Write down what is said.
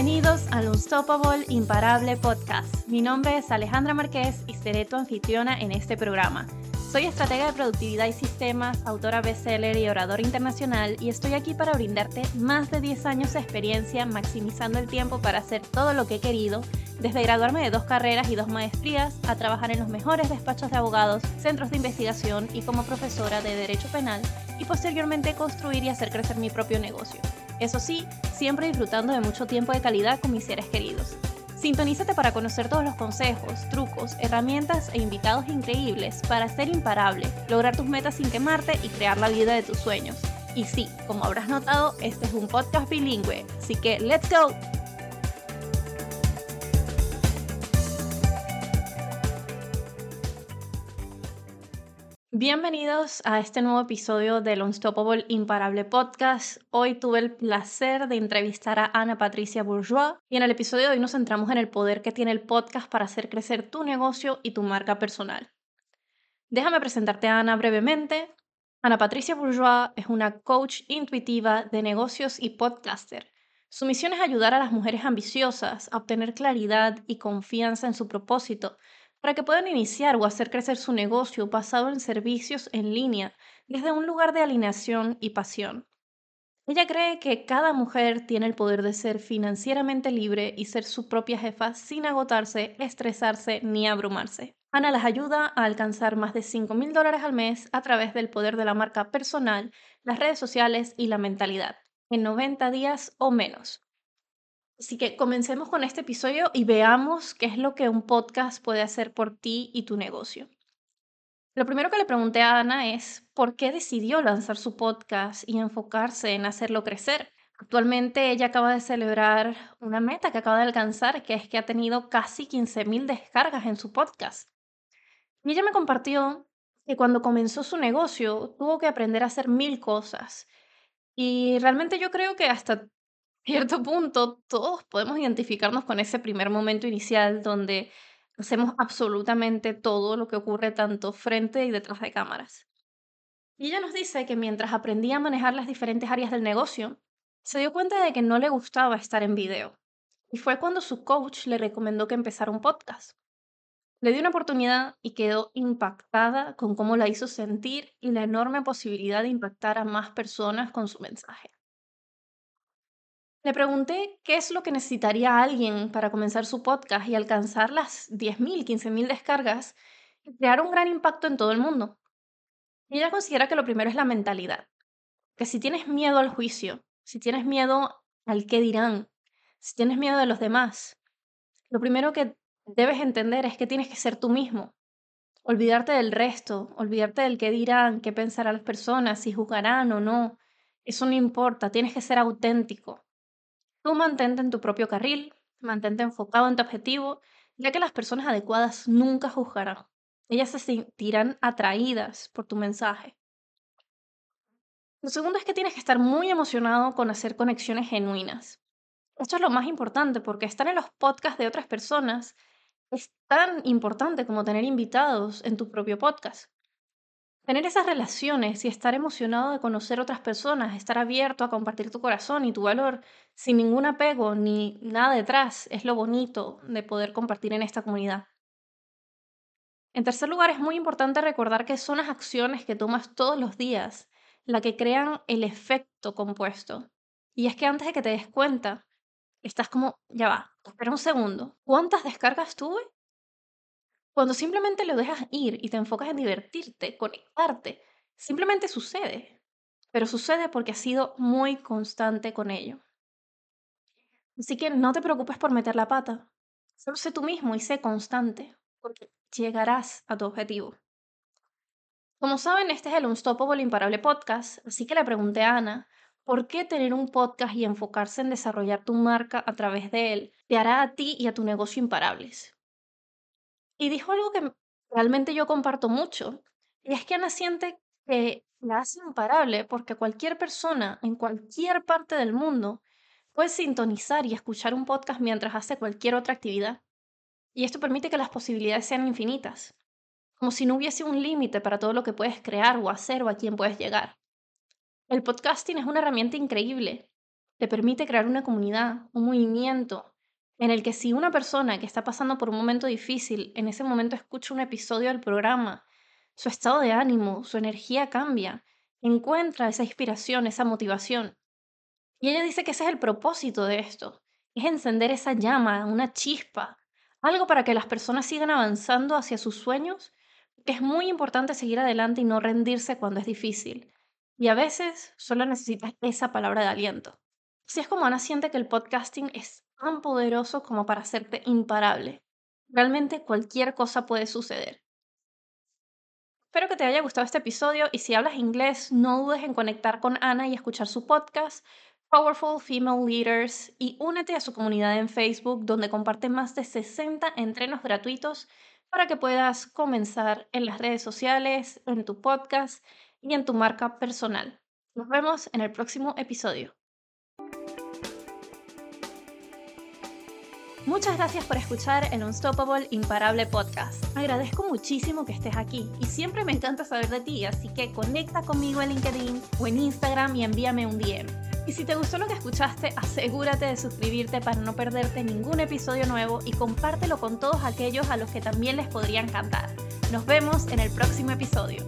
Bienvenidos al Unstoppable Imparable Podcast. Mi nombre es Alejandra Márquez y seré tu anfitriona en este programa. Soy estratega de productividad y sistemas, autora bestseller y oradora internacional y estoy aquí para brindarte más de 10 años de experiencia maximizando el tiempo para hacer todo lo que he querido, desde graduarme de dos carreras y dos maestrías a trabajar en los mejores despachos de abogados, centros de investigación y como profesora de Derecho Penal y posteriormente construir y hacer crecer mi propio negocio. Eso sí, siempre disfrutando de mucho tiempo de calidad con mis seres queridos. Sintonízate para conocer todos los consejos, trucos, herramientas e invitados increíbles para ser imparable, lograr tus metas sin quemarte y crear la vida de tus sueños. Y sí, como habrás notado, este es un podcast bilingüe, así que ¡let's go! Bienvenidos a este nuevo episodio del Unstoppable Imparable Podcast. Hoy tuve el placer de entrevistar a Ana Patricia Bourgeois y en el episodio de hoy nos centramos en el poder que tiene el podcast para hacer crecer tu negocio y tu marca personal. Déjame presentarte a Ana brevemente. Ana Patricia Bourgeois es una coach intuitiva de negocios y podcaster. Su misión es ayudar a las mujeres ambiciosas a obtener claridad y confianza en su propósito para que puedan iniciar o hacer crecer su negocio basado en servicios en línea desde un lugar de alineación y pasión. Ella cree que cada mujer tiene el poder de ser financieramente libre y ser su propia jefa sin agotarse, estresarse ni abrumarse. Ana las ayuda a alcanzar más de 5 mil dólares al mes a través del poder de la marca personal, las redes sociales y la mentalidad, en 90 días o menos. Así que comencemos con este episodio y veamos qué es lo que un podcast puede hacer por ti y tu negocio. Lo primero que le pregunté a Ana es por qué decidió lanzar su podcast y enfocarse en hacerlo crecer. Actualmente ella acaba de celebrar una meta que acaba de alcanzar, que es que ha tenido casi 15.000 descargas en su podcast. Y ella me compartió que cuando comenzó su negocio tuvo que aprender a hacer mil cosas. Y realmente yo creo que hasta cierto punto todos podemos identificarnos con ese primer momento inicial donde hacemos absolutamente todo lo que ocurre tanto frente y detrás de cámaras. Y ella nos dice que mientras aprendía a manejar las diferentes áreas del negocio, se dio cuenta de que no le gustaba estar en video. Y fue cuando su coach le recomendó que empezara un podcast. Le dio una oportunidad y quedó impactada con cómo la hizo sentir y la enorme posibilidad de impactar a más personas con su mensaje. Le pregunté qué es lo que necesitaría alguien para comenzar su podcast y alcanzar las 10.000, 15.000 descargas y crear un gran impacto en todo el mundo. Y ella considera que lo primero es la mentalidad. Que si tienes miedo al juicio, si tienes miedo al qué dirán, si tienes miedo de los demás, lo primero que debes entender es que tienes que ser tú mismo. Olvidarte del resto, olvidarte del qué dirán, qué pensarán las personas, si juzgarán o no. Eso no importa, tienes que ser auténtico. Tú mantente en tu propio carril, mantente enfocado en tu objetivo, ya que las personas adecuadas nunca juzgarán. Ellas se sentirán atraídas por tu mensaje. Lo segundo es que tienes que estar muy emocionado con hacer conexiones genuinas. Esto es lo más importante porque estar en los podcasts de otras personas es tan importante como tener invitados en tu propio podcast. Tener esas relaciones y estar emocionado de conocer otras personas, estar abierto a compartir tu corazón y tu valor sin ningún apego ni nada detrás, es lo bonito de poder compartir en esta comunidad. En tercer lugar, es muy importante recordar que son las acciones que tomas todos los días las que crean el efecto compuesto. Y es que antes de que te des cuenta, estás como, ya va, espera un segundo, ¿cuántas descargas tuve? Cuando simplemente lo dejas ir y te enfocas en divertirte, conectarte, simplemente sucede. Pero sucede porque has sido muy constante con ello. Así que no te preocupes por meter la pata. Solo sé tú mismo y sé constante, porque llegarás a tu objetivo. Como saben, este es el Unstoppable Imparable Podcast, así que le pregunté a Ana, ¿por qué tener un podcast y enfocarse en desarrollar tu marca a través de él te hará a ti y a tu negocio imparables? Y dijo algo que realmente yo comparto mucho, y es que Ana siente que la hace imparable porque cualquier persona en cualquier parte del mundo puede sintonizar y escuchar un podcast mientras hace cualquier otra actividad. Y esto permite que las posibilidades sean infinitas, como si no hubiese un límite para todo lo que puedes crear o hacer o a quién puedes llegar. El podcasting es una herramienta increíble te permite crear una comunidad, un movimiento, en el que si una persona que está pasando por un momento difícil en ese momento escucha un episodio del programa, su estado de ánimo, su energía cambia, encuentra esa inspiración, esa motivación. Y ella dice que ese es el propósito de esto, es encender esa llama, una chispa, algo para que las personas sigan avanzando hacia sus sueños, que es muy importante seguir adelante y no rendirse cuando es difícil. Y a veces solo necesitas esa palabra de aliento. Así es como Ana siente que el podcasting es tan poderoso como para hacerte imparable. Realmente cualquier cosa puede suceder. Espero que te haya gustado este episodio y si hablas inglés, no dudes en conectar con Ana y escuchar su podcast Powerful Female Leaders y únete a su comunidad en Facebook donde comparte más de 60 entrenos gratuitos para que puedas comenzar en las redes sociales, en tu podcast y en tu marca personal. Nos vemos en el próximo episodio. Muchas gracias por escuchar el Unstoppable Imparable Podcast. Agradezco muchísimo que estés aquí y siempre me encanta saber de ti, así que conecta conmigo en LinkedIn o en Instagram y envíame un DM. Y si te gustó lo que escuchaste, asegúrate de suscribirte para no perderte ningún episodio nuevo y compártelo con todos aquellos a los que también les podría encantar. Nos vemos en el próximo episodio.